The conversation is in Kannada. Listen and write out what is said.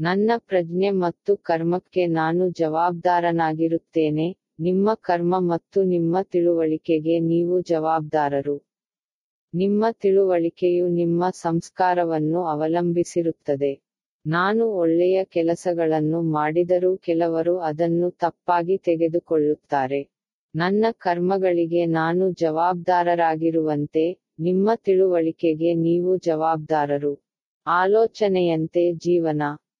ನನ್ನ ಪ್ರಜ್ಞೆ ಮತ್ತು ಕರ್ಮಕ್ಕೆ ನಾನು ಜವಾಬ್ದಾರನಾಗಿರುತ್ತೇನೆ, ನಿಮ್ಮ ಕರ್ಮ ಮತ್ತು ನಿಮ್ಮ ತಿಳುವಳಿಕೆಗೆ ನೀವು ಜವಾಬ್ದಾರರು. ನಿಮ್ಮ ತಿಳುವಳಿಕೆಯು ನಿಮ್ಮ ಸಂಸ್ಕಾರವನ್ನು ಅವಲಂಬಿಸಿರುತ್ತದೆ. ನಾನು ಒಳ್ಳೆಯ ಕೆಲಸಗಳನ್ನು ಮಾಡಿದರೂ ಕೆಲವರು ಅದನ್ನು ತಪ್ಪಾಗಿ ತೆಗೆದುಕೊಳ್ಳುತ್ತಾರೆ. ನನ್ನ ಕರ್ಮಗಳಿಗೆ ನಾನು ಜವಾಬ್ದಾರರಾಗಿರುವಂತೆ, ನಿಮ್ಮ ತಿಳುವಳಿಕೆಗೆ ನೀವು ಜವಾಬ್ದಾರರು. ಆಲೋಚನೆಯಂತೆ ಜೀವನ.